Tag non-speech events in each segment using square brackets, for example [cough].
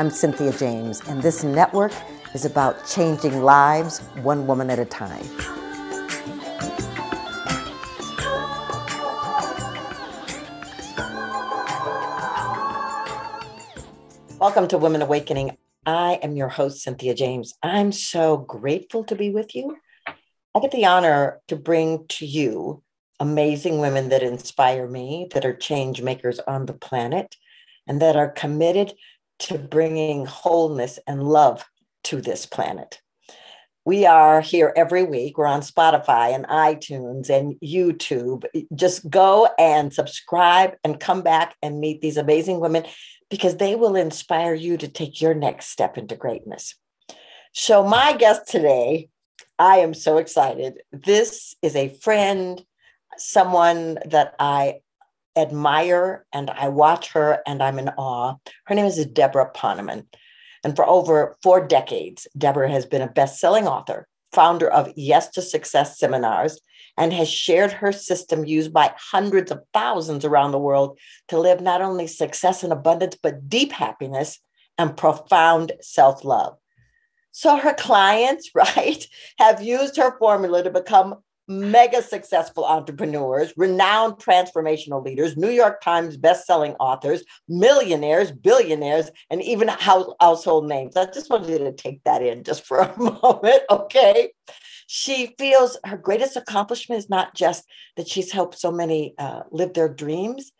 I'm Cynthia James, and this network is about changing lives one woman at a time. Welcome to Women Awakening. I am your host, Cynthia James. I'm so grateful to be with you. I get the honor to bring to you amazing women that inspire me, that are change makers on the planet, and that are committed to bringing wholeness and love to this planet. We are here every week. We're on Spotify and iTunes and YouTube. Just go and subscribe and come back and meet these amazing women because they will inspire you to take your next step into greatness. So, my guest today, I am so excited. This is a friend, someone that I admire and I watch her and I'm in awe. Her name is Deborah Poneman. And for over four decades, Deborah has been a best selling author, founder of Yes to Success seminars, and has shared her system used by hundreds of thousands around the world to live not only success and abundance, but deep happiness and profound self love. So her clients, [laughs] right, have used her formula to become mega successful entrepreneurs, renowned transformational leaders, New York Times best-selling authors, millionaires, billionaires, and even household names. I just wanted you to take that in just for a [laughs] moment, okay? she feels her greatest accomplishment is not just that she's helped so many uh, live their dreams,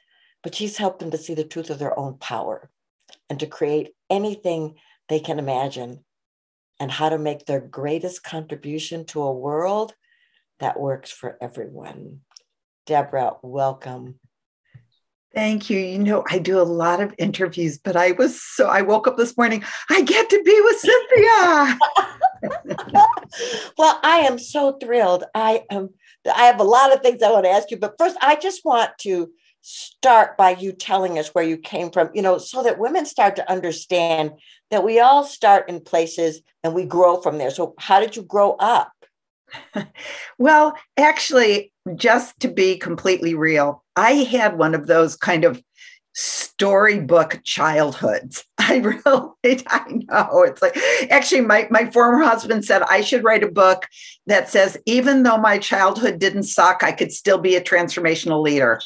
but she's helped them to see the truth of their own power and to create anything they can imagine and how to make their greatest contribution to a world that works for everyone. Deborah, welcome. Thank you. You know, I do a lot of interviews, but I was so I woke up this morning, I get to be with Cynthia. [laughs] well, I am so thrilled. I am I have a lot of things I want to ask you, but first I just want to start by you telling us where you came from, you know, so that women start to understand that we all start in places and we grow from there. So how did you grow up? [laughs] well, actually, just to be completely real, I had one of those kind of storybook childhoods. [laughs] I really, [laughs] I know. It's like actually my, my former husband said I should write a book that says, even though my childhood didn't suck, I could still be a transformational leader.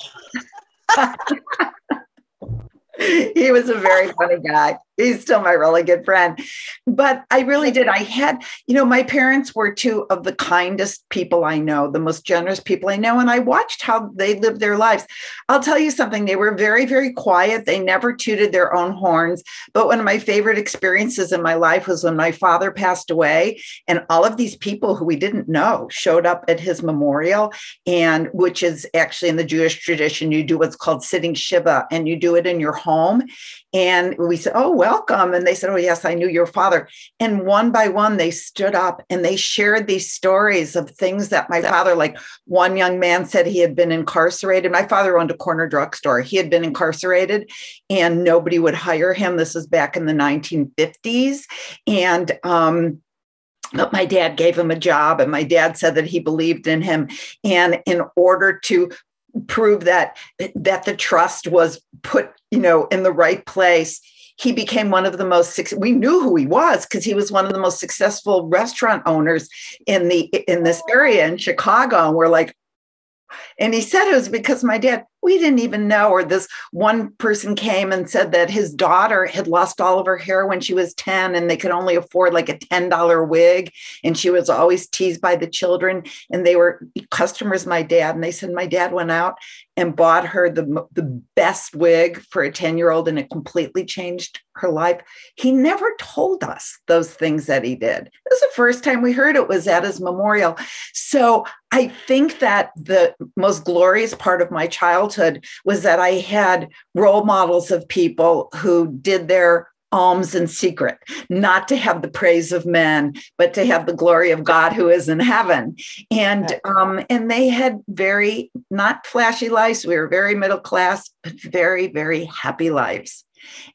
he was a very funny guy he's still my really good friend. But I really did. I had, you know, my parents were two of the kindest people I know, the most generous people I know. And I watched how they lived their lives. I'll tell you something, they were very, very quiet. They never tooted their own horns. But one of my favorite experiences in my life was when my father passed away, and all of these people who we didn't know showed up at his memorial, and which is actually in the Jewish tradition, you do what's called sitting Shiva, and you do it in your home. And we said, Oh, welcome. And they said, Oh, yes, I knew your father. And one by one, they stood up and they shared these stories of things that my father, like one young man said he had been incarcerated. My father owned a corner drugstore. He had been incarcerated and nobody would hire him. This was back in the 1950s. And, um, but my dad gave him a job and my dad said that he believed in him and in order to prove that that the trust was put you know in the right place. He became one of the most we knew who he was because he was one of the most successful restaurant owners in the in this area in chicago. And we're like and he said it was because my dad we didn't even know. Or this one person came and said that his daughter had lost all of her hair when she was 10 and they could only afford like a $10 wig. And she was always teased by the children. And they were customers, my dad. And they said, My dad went out and bought her the, the best wig for a 10 year old and it completely changed her life. He never told us those things that he did. It was the first time we heard it was at his memorial. So I think that the most glorious part of my childhood childhood was that I had role models of people who did their alms in secret, not to have the praise of men, but to have the glory of God who is in heaven. And um, and they had very not flashy lives. We were very middle class, but very very happy lives.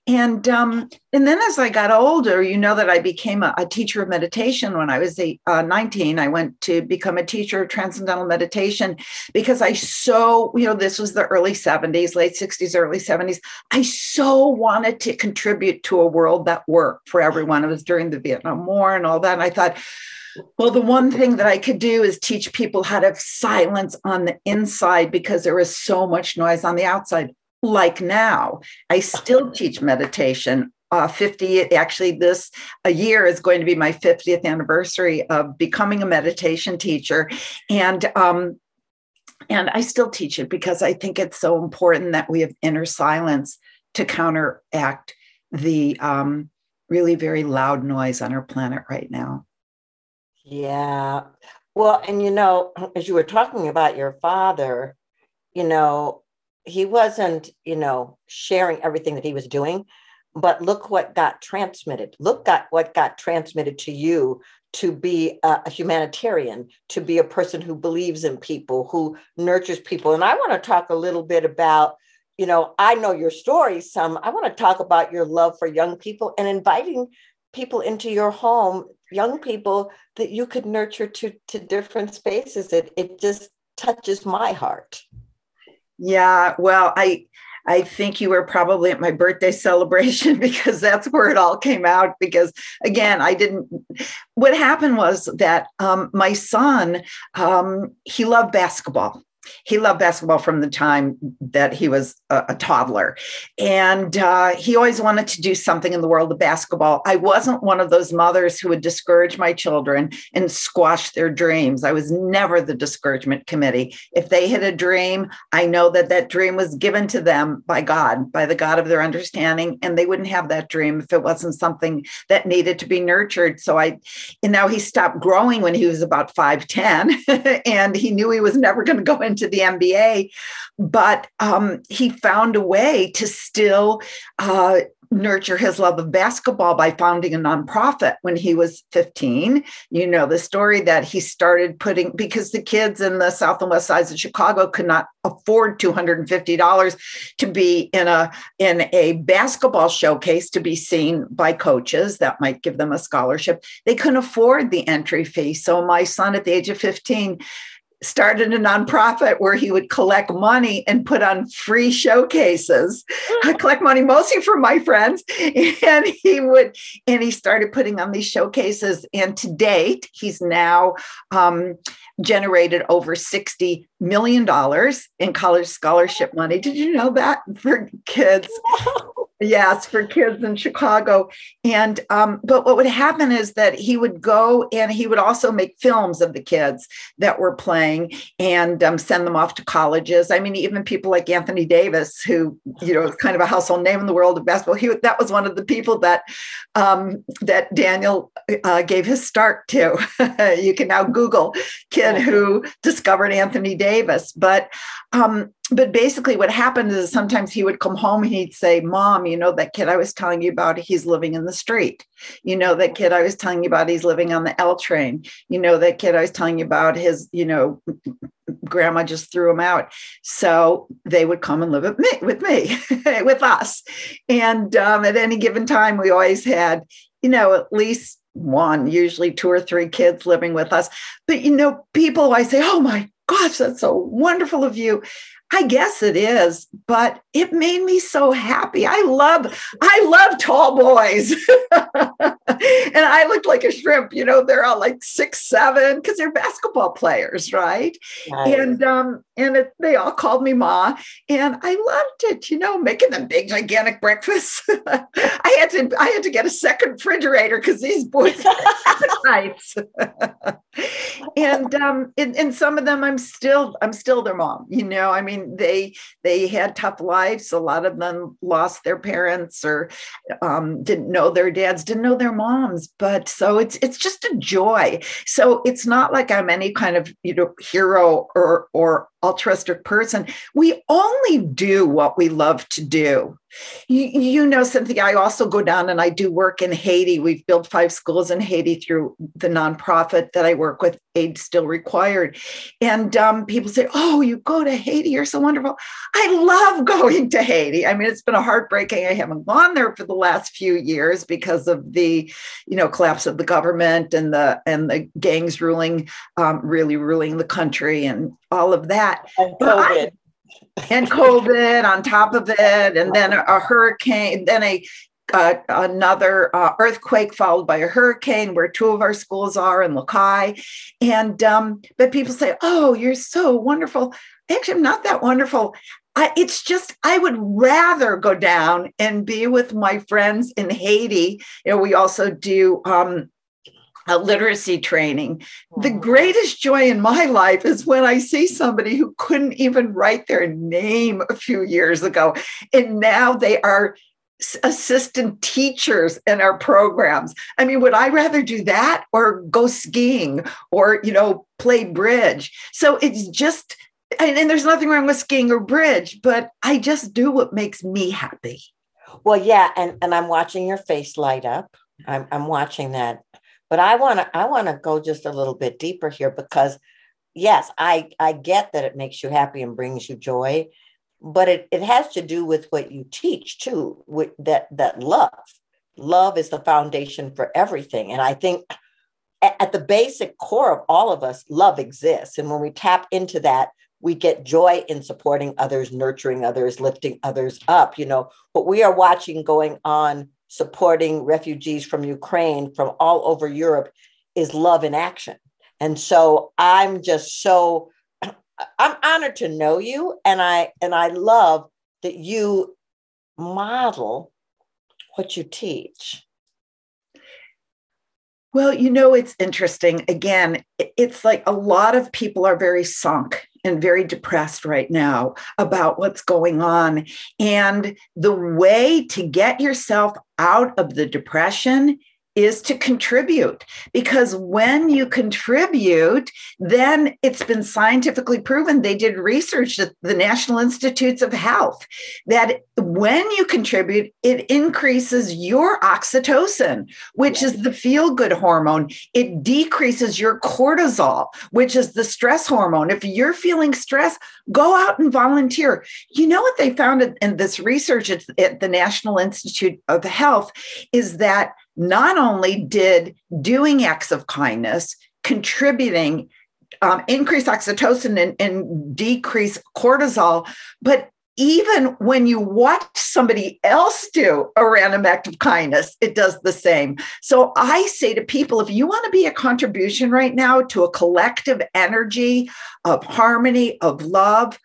And um, and then as I got older, you know that I became a, a teacher of meditation when I was eight, uh, 19. I went to become a teacher of transcendental meditation because I so, you know, this was the early 70s, late 60s, early 70s. I so wanted to contribute to a world that worked for everyone. It was during the Vietnam War and all that. And I thought, well, the one thing that I could do is teach people how to silence on the inside because there is so much noise on the outside. Like now, I still teach meditation. Uh, 50 actually this a year is going to be my 50th anniversary of becoming a meditation teacher and um, and I still teach it because I think it's so important that we have inner silence to counteract the um, really very loud noise on our planet right now. Yeah. Well, and you know, as you were talking about your father, you know, he wasn't, you know, sharing everything that he was doing, but look what got transmitted. Look at what got transmitted to you to be a, a, humanitarian, to be a person who believes in people, who nurtures people. And I want to talk a little bit about, you know, I know your story some. I want to talk about your love for young people and inviting people into your home, young people that you could nurture to, to different spaces. It, it just touches my heart. Yeah, well, I I think you were probably at my birthday [laughs] celebration because that's where it all came out. Because again, I didn't. What happened was that um, my son, um, he loved basketball he loved basketball from the time that he was a, a toddler. And uh, he always wanted to do something in the world of basketball. I wasn't one of those mothers who would discourage my children and squash their dreams. I was never the discouragement committee. If they had a dream, I know that that dream was given to them by God, by the God of their understanding, and they wouldn't have that dream if it wasn't something that needed to be nurtured. So I, and now he stopped growing when he was about 5'10, [laughs] and he knew he was never going to go [laughs] into the NBA, but um, he found a way to still uh, nurture his love of basketball by founding a nonprofit when he was 15. You know, the story that he started putting because the kids in the south and west sides of Chicago could not afford $250 to be in a in a basketball showcase to be seen by coaches that might give them a scholarship. They couldn't afford the entry fee. So my son at the age of 15 started a nonprofit where he would collect money and put on free showcases. I collect money mostly from my friends and he would and he started putting on these showcases. And to date he's now um, generated over 60 million dollars in college scholarship money. Did you know that for kids [laughs] Yes, for kids in Chicago. And um, but what would happen is that he would go and he would also make films of the kids that were playing and um, send them off to colleges. I mean, even people like Anthony Davis, who you know is kind of a household name in the world of basketball. He that was one of the people that um, that Daniel uh, gave his start to. [laughs] you can now Google kid who discovered Anthony Davis, but um, but basically what happened is sometimes he would come home and he'd say mom you know that kid i was telling you about he's living in the street. You know that kid i was telling you about he's living on the l train. You know that kid i was telling you about his you know grandma just threw him out. So they would come and live with me with me [laughs] with us. And um, at any given time we always had you know at least one usually two or three kids living with us. But you know people i say oh my gosh that's so wonderful of you I guess it is, but it made me so happy. I love, I love tall boys. [laughs] and I looked like a shrimp, you know, they're all like six, seven, because they're basketball players, right? And um, and it, they all called me Ma, and I loved it, you know, making them big, gigantic breakfasts. [laughs] I had to, I had to get a second refrigerator because these boys [laughs] and um, and, and some of them, I'm still, I'm still their mom. You know, I mean, they they had tough lives. A lot of them lost their parents or um, didn't know their dads, didn't know their moms. But so it's it's just a joy. So it's not like I'm any kind of you know hero or or altruistic person, we only do what we love to do. You, you, know, Cynthia, I also go down and I do work in Haiti. We've built five schools in Haiti through the nonprofit that I work with, Aid Still Required. And um, people say, Oh, you go to Haiti, you're so wonderful. I love [laughs] going to Haiti. I mean, it's been a heartbreaking. I haven't gone there for the last few years because of the, you know, collapse of the government and the and the gangs ruling, um, really ruling the country and all of that. And COVID and COVID on top of it, and then a hurricane, then a uh, another uh, earthquake followed by a hurricane where two of our schools are in Les Cayes. And, um, but people say, oh, you're so wonderful. Actually, I'm not that wonderful. I, it's just, I would rather go down and be with my friends in Haiti. You know, we also do um, a literacy training. The oh. greatest joy in my life is when I see somebody who couldn't even write their name a few years ago, and now they are assistant teachers in our programs. I mean, would I rather do that or go skiing or, you know, play bridge? So it's just, and, and there's nothing wrong with skiing or bridge, but I just do what makes me happy. Well, yeah, and and I'm watching your face light up. I'm I'm watching that but I want to I want to go just a little bit deeper here because yes, I I get that it makes you happy and brings you joy, but it, it has to do with what you teach too, with that that love. Love is the foundation for everything. And I think at, the basic core of all of us, love exists. And when we tap into that, we get joy in supporting others, nurturing others, lifting others up. You know, what we are watching going on supporting refugees from Ukraine from all over Europe is love in action. And so I'm just so [clears throat] I'm honored to know you and I and I love that you model what you teach. Well, you know, it's interesting. Again, it's like a lot of people are very sunk and very depressed right now about what's going on. And the way to get yourself out of the depression is to contribute because when you contribute then it's been scientifically proven they did research at the national institutes of health that when you contribute it increases your oxytocin which is the feel good hormone. It decreases your cortisol which is the stress hormone. If you're feeling stress go out and volunteer. You know what they found in this research at the national institute of health is that not only did doing acts of kindness contributing um, increase oxytocin and, and decrease cortisol, but even when you watch somebody else do a random act of kindness, it does the same. So I say to people if you want to be a contribution right now to a collective energy of harmony, of love,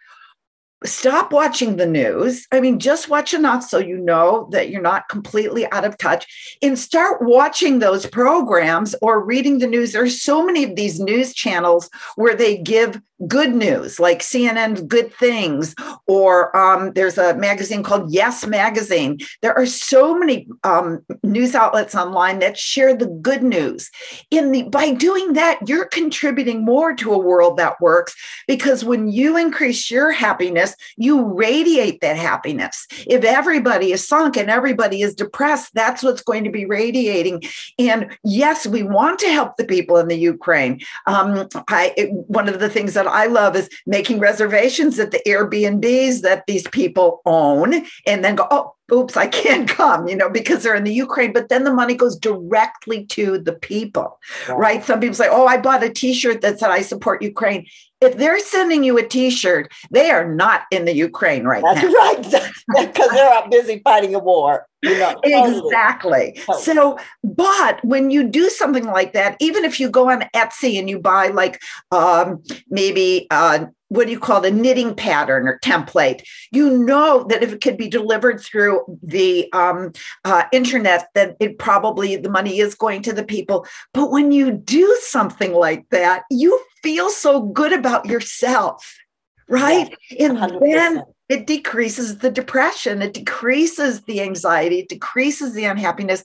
stop watching the news. I mean, just watch enough so you know that you're not completely out of touch and start watching those programs or reading the news. There's so many of these news channels where they give good news, like CNN's Good Things, or um, there's a magazine called Yes Magazine. There are so many um, news outlets online that share the good news. In the by doing that, you're contributing more to a world that works because when you increase your happiness, you radiate that happiness. If everybody is sunk and everybody is depressed, that's what's going to be radiating. And yes, we want to help the people in the Ukraine. Um, I one of the things that I love is making reservations at the Airbnbs that these people own and then go, oh, oops, I can't come, you know, because they're in the Ukraine. But then the money goes directly to the people, right? Some people say, oh, I bought a t shirt that said I support Ukraine. If they're sending you a t shirt, they are not in the Ukraine right That's now. right. [laughs] Because they're busy fighting a war. You know. Exactly. Totally. So, but when you do something like that, even if you go on Etsy and you buy like um, maybe uh, what do you call the knitting pattern or template, you know that if it could be delivered through the um, uh, internet, then it probably the money is going to the people. But when you do something like that, you feel so good about yourself, right? Yeah, and then it decreases the depression, it decreases the anxiety, it decreases the unhappiness,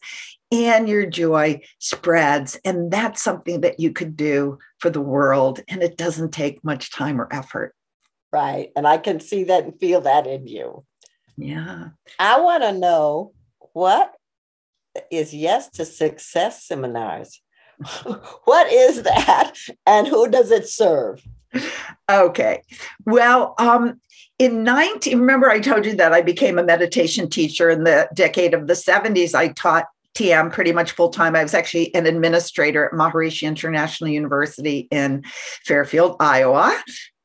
and your joy spreads. And that's something that you could do for the world. And it doesn't take much time or effort. Right. And I can see that and feel that in you. Yeah. I want to know what is Yes to Success seminars? [laughs] what is that and who does it serve? Okay. Well, um, in 19, remember I told you that I became a meditation teacher in the decade of the 70s. I taught TM pretty much full time. I was actually an administrator at Maharishi International University in Fairfield, Iowa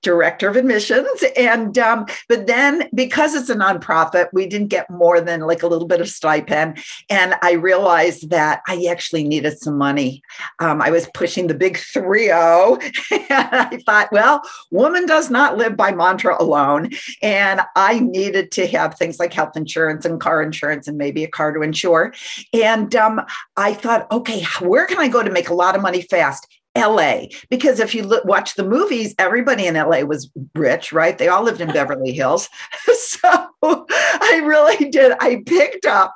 director of admissions. And um, but then because it's a nonprofit we didn't get more than like a little bit of stipend. And i realized that i actually needed some money. Um, i was pushing the big 3-0 [laughs] and i thought well woman does not live by mantra alone. And i needed to have things like health insurance and car insurance and maybe a car to insure. And um, i thought okay where can i go to make a lot of money fast LA because if you look, watch the movies, everybody in LA was rich, right? They all lived in Beverly Hills. [laughs] so [laughs] I really did. I picked up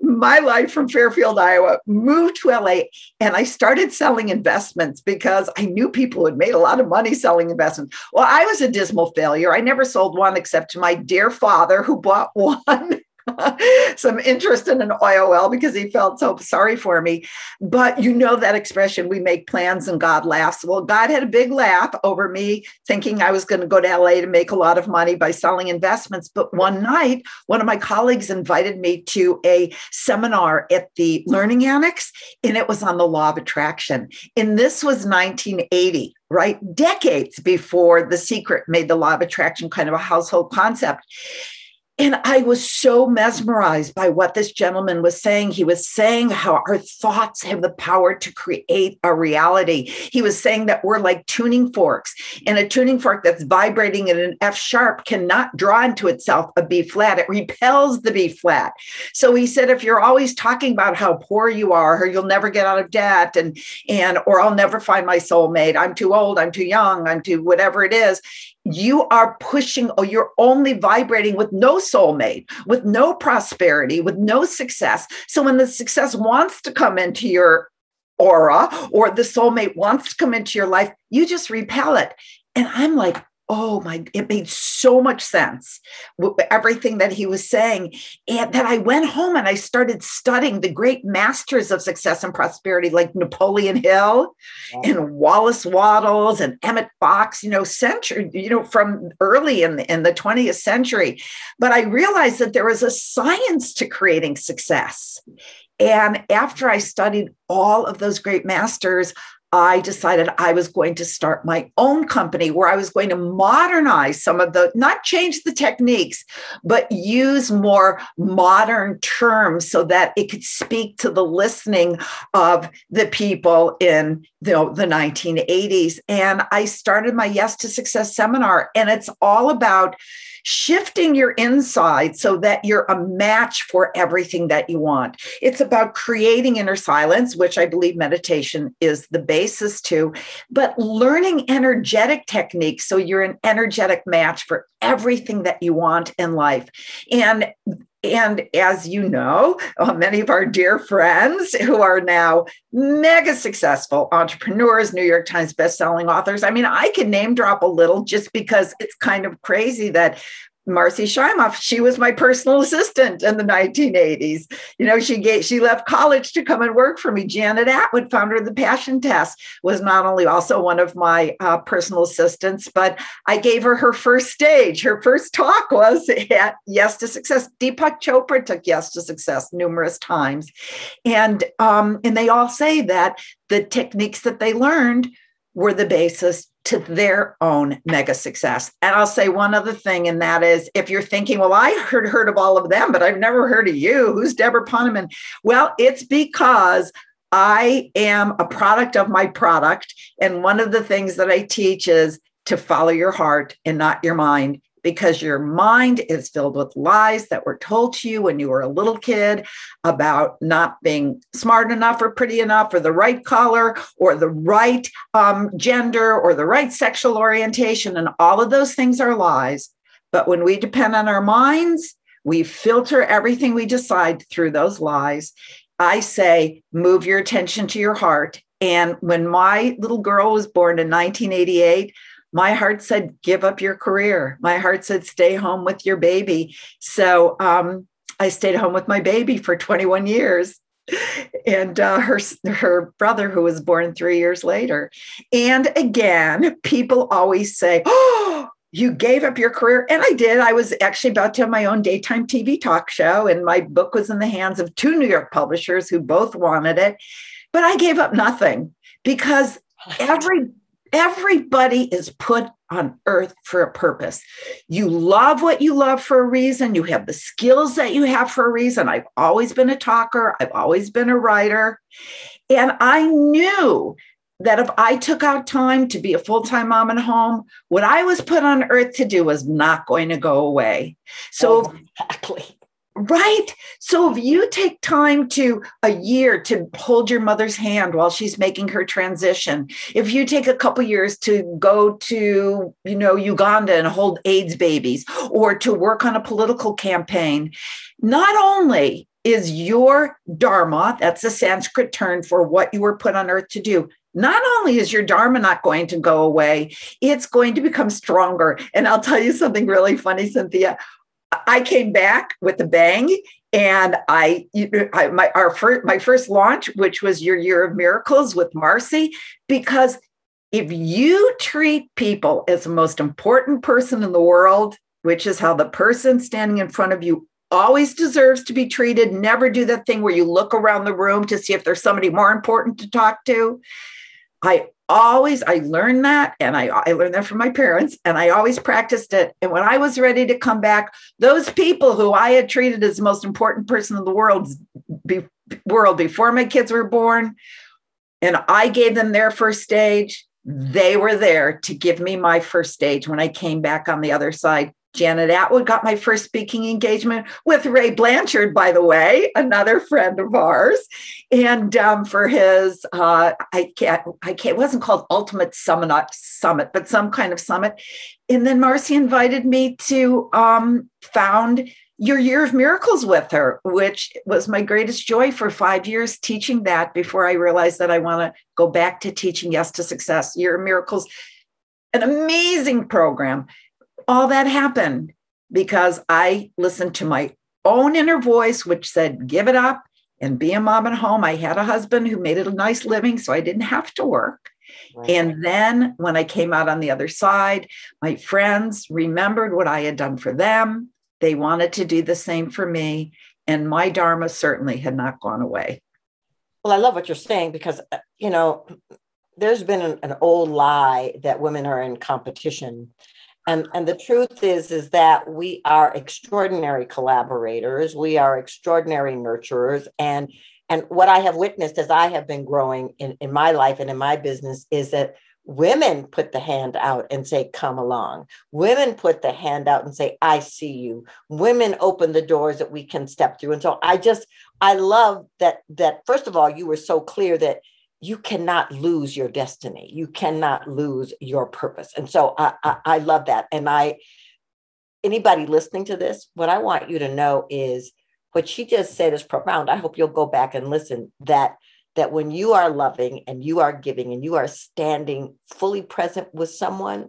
my life from Fairfield, Iowa, moved to LA, and I started selling investments because I knew people who had made a lot of money selling investments. Well, I was a dismal failure. I never sold one except to my dear father who bought [laughs] one. [laughs] some interest in an well because he felt so sorry for me. But you know that expression, we make plans and God laughs. Well, God had a big laugh over me thinking I was going to go to LA to make a lot of money by selling investments. But one night, one of my colleagues invited me to a seminar at the Learning Annex, and it was on the law of attraction. And this was 1980 right? Decades before The Secret made the law of attraction kind of a household concept. And I was so mesmerized by what this gentleman was saying. He was saying how our thoughts have the power to create a reality. He was saying that we're like tuning forks, and a tuning fork that's vibrating in an F sharp cannot draw into itself a B flat. It repels the B flat. So he said, if you're always talking about how poor you are, or you'll never get out of debt, and and or I'll never find my soulmate, I'm too old, I'm too young, I'm too whatever it is, you are pushing or you're only vibrating with no soulmate, with no prosperity, with no success. So when the success wants to come into your aura or the soulmate wants to come into your life, you just repel it. And I'm like, oh my it made so much sense everything that he was saying. And that i went home and i started studying the great masters of success and prosperity like napoleon hill and wallace wattles and emmett fox you know century you know from early in the, in the 20th century. But i realized that there was a science to creating success. And after I studied all of those great masters, I decided I was going to start my own company where I was going to modernize some of the, not change the techniques, but use more modern terms so that it could speak to the listening of the people in know, the 1980s. And I started my Yes to Success seminar, and it's all about shifting your inside so that you're a match for everything that you want. It's about creating inner silence, which I believe meditation is the basis to, but learning energetic techniques so you're an energetic match for everything that you want in life. And and as you know, uh, many of our dear friends who are now mega successful entrepreneurs, New York Times bestselling authors. I mean, I can name drop a little just because it's kind of crazy that Marcy Shimoff, she was my personal assistant in the 1980s. You know, she gave, she left college to come and work for me. Janet Attwood, founder of the Passion Test, was not only also one of my uh, personal assistants, but I gave her her first stage. Her first talk was at Yes to Success. Deepak Chopra took Yes to Success numerous times, and um, and they all say that the techniques that they learned were the basis to their own mega success. And I'll say one other thing, and that is if you're thinking, well, I heard, heard of all of them, but I've never heard of you. Who's Deborah Poneman? Well, it's because I am a product of my product. And one of the things that I teach is to follow your heart and not your mind because your mind is filled with lies that were told to you when you were a little kid about not being smart enough or pretty enough or the right color or the right um, gender or the right sexual orientation. And all of those things are lies. But when we depend on our minds, we filter everything we decide through those lies. I say, move your attention to your heart. And when my little girl was born in 1988, my heart said, give up your career. My heart said, stay home with your baby. So um, I stayed home with my baby for 21 years. And uh, her her brother, who was born three years later, and again, people always say, "Oh, you gave up your career and i did i was actually about to have my own daytime tv talk show and my book was in the hands of two new york publishers who both wanted it but i gave up nothing because [laughs] every everybody is put on earth for a purpose. You love what you love for a reason. You have the skills that you have for a reason. I've always been a talker. I've always been a writer. And i knew that if I took out time to be a full time mom at home, what I was put on earth to do was not going to go away. So, exactly. Right. So if you take time to a year to hold your mother's hand while she's making her transition, if you take a couple years to go to, you know, Uganda and hold AIDS babies or to work on a political campaign, not only is your dharma, that's a Sanskrit term for what you were put on earth to do, not only is your dharma not going to go away, it's going to become stronger. And I'll tell you something really funny, Cynthia. I came back with a bang and I, I my our first my first launch, which was your year of miracles with Marcy, because if you treat people as the most important person in the world, which is how the person standing in front of you always deserves to be treated, never do that thing where you look around the room to see if there's somebody more important to talk to. I always I learned that and I, I learned that from my parents and I always practiced it. And when I was ready to come back, those people who I had treated as the most important person in the world, be, world before my kids were born, and I gave them their first stage, they were there to give me my first stage when I came back on the other side. Janet Attwood got my first speaking engagement with Ray Blanchard, by the way, another friend of ours, and um, for his uh, I can't I can't it wasn't called Ultimate Summit Summit, but some kind of summit. And then Marcy invited me to um, found your year of miracles with her, which was my greatest joy for five years teaching that before I realized that I want to go back to teaching Yes to Success. Year of Miracles, an amazing program all that happened because I listened to my own inner voice, which said, give it up and be a mom at home. I had a husband who made it a nice living, so I didn't have to work. Right. And then when I came out on the other side, my friends remembered what I had done for them. They wanted to do the same for me. And my Dharma certainly had not gone away. Well, I love what you're saying because, uh, you know, there's been an, an old lie that women are in competition and and the truth is is that we are extraordinary collaborators. We are extraordinary nurturers. And and what i have witnessed as i have been growing in in my life and in my business is that women put the hand out and say come along. Women put the hand out and say i see you. Women open the doors that we can step through. And so i just i love that that first of all you were so clear that you cannot lose your destiny. You cannot lose your purpose. And so I, I, I, love that. And I, anybody listening to this, what I want you to know is what she just said is profound. I hope you'll go back and listen that that when you are loving and you are giving and you are standing fully present with someone,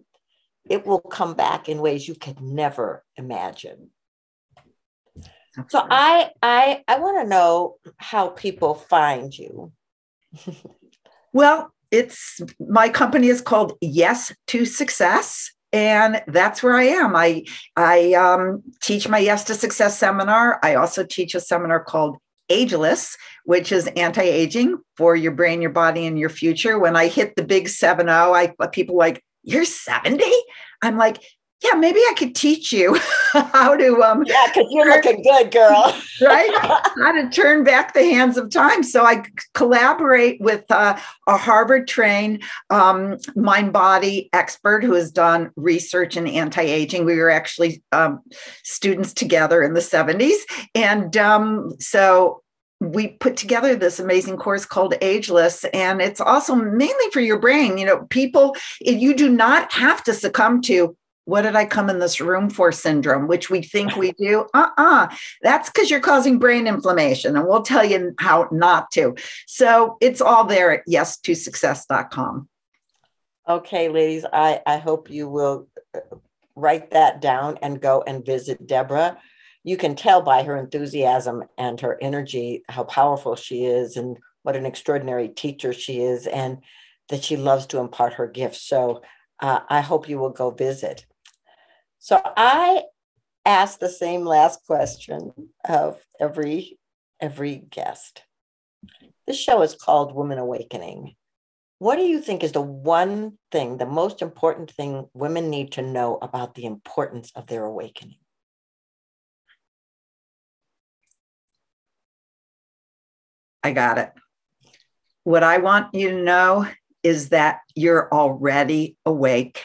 it will come back in ways you could never imagine. So I I I want to know how people find you. [laughs] Well, it's my company is called Yes to Success and that's where I am. I I um, teach my Yes to Success seminar. I also teach a seminar called Ageless, which is anti-aging for your brain, your body, and your future. When I hit the big 7-0, I people like, you're 70? I'm like, yeah, maybe I could teach you [laughs] how to um Yeah, because you're turn, looking good, girl. [laughs] right? How to turn back the hands of time. So I collaborate with uh, a Harvard trained um, mind body expert who has done research in anti-aging. We were actually um, students together in the 70s. And um, so we put together this amazing course called ageless and it's also mainly for your brain you know people you do not have to succumb to what did I come in this room for syndrome, which we think we do. Uh uh-uh. uh That's because you're causing brain inflammation, and we'll tell you how not to. So it's all there at yes to success.com. Okay, ladies, I, I hope you will uh, write that down and go and visit Deborah. You can tell by her enthusiasm and her energy how powerful she is and what an extraordinary teacher she is, and that she loves to impart her gifts. So uh, I hope you will go visit. So I ask the same last question of every every guest. This show is called Women Awakening. What do you think is the one thing, the most important thing women need to know about the importance of their awakening? I got it. What I want you to know is that you're already awake,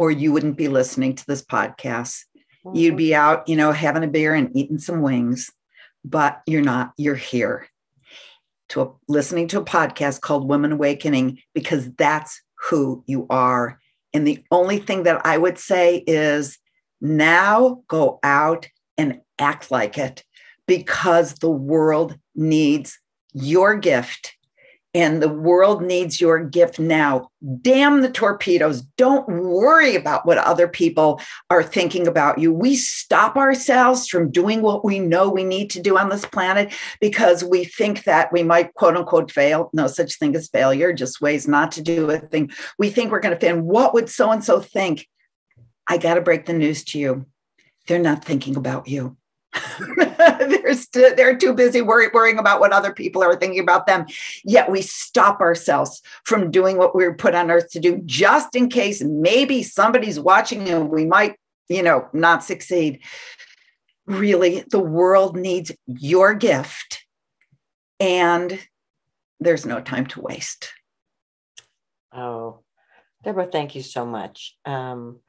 or you wouldn't be listening to this podcast. Mm-hmm. You'd be out, you know, having a beer and eating some wings, but you're not. You're here to a, listening to a podcast called Women Awakening because that's who you are. And the only thing that I would say is now go out and act like it because the world needs your gift and the world needs your gift now. Damn the torpedoes. Don't worry about what other people are thinking about you. We stop ourselves from doing what we know we need to do on this planet because we think that we might quote unquote fail. No such thing as failure, just ways not to do a thing. We think we're going to fail. And what would so and so think? I got to break the news to you. They're not thinking about you. [laughs] they're, they're too busy worry- worrying about what other people are thinking about them. Yet we stop ourselves from doing what we are put on earth to do, just in case maybe somebody's watching and we might, you know, not succeed. Really, the world needs your gift, and there's no time to waste. Oh, Deborah, thank you so much. Um,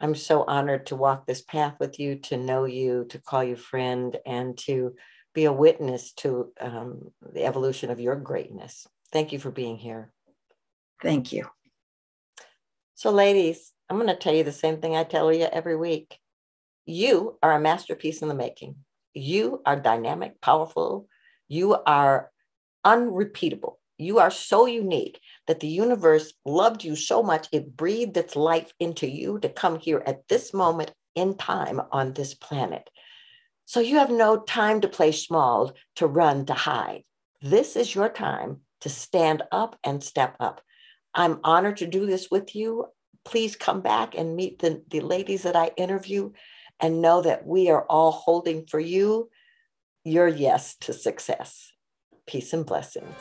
I'm so honored to walk this path with you, to know you, to call you friend, and to be a witness to um, the evolution of your greatness. Thank you for being here. Thank you. So, ladies, I'm going to tell you the same thing I tell you every week. You are a masterpiece in the making. You are dynamic, powerful. You are unrepeatable. You are so unique that the universe loved you so much, it breathed its life into you to come here at this moment in time on this planet. So you have no time to play small, to run, to hide. This is your time to stand up and step up. I'm honored to do this with you. Please come back and meet the, the ladies that I interview and know that we are all holding for you your yes to success. Peace and blessings.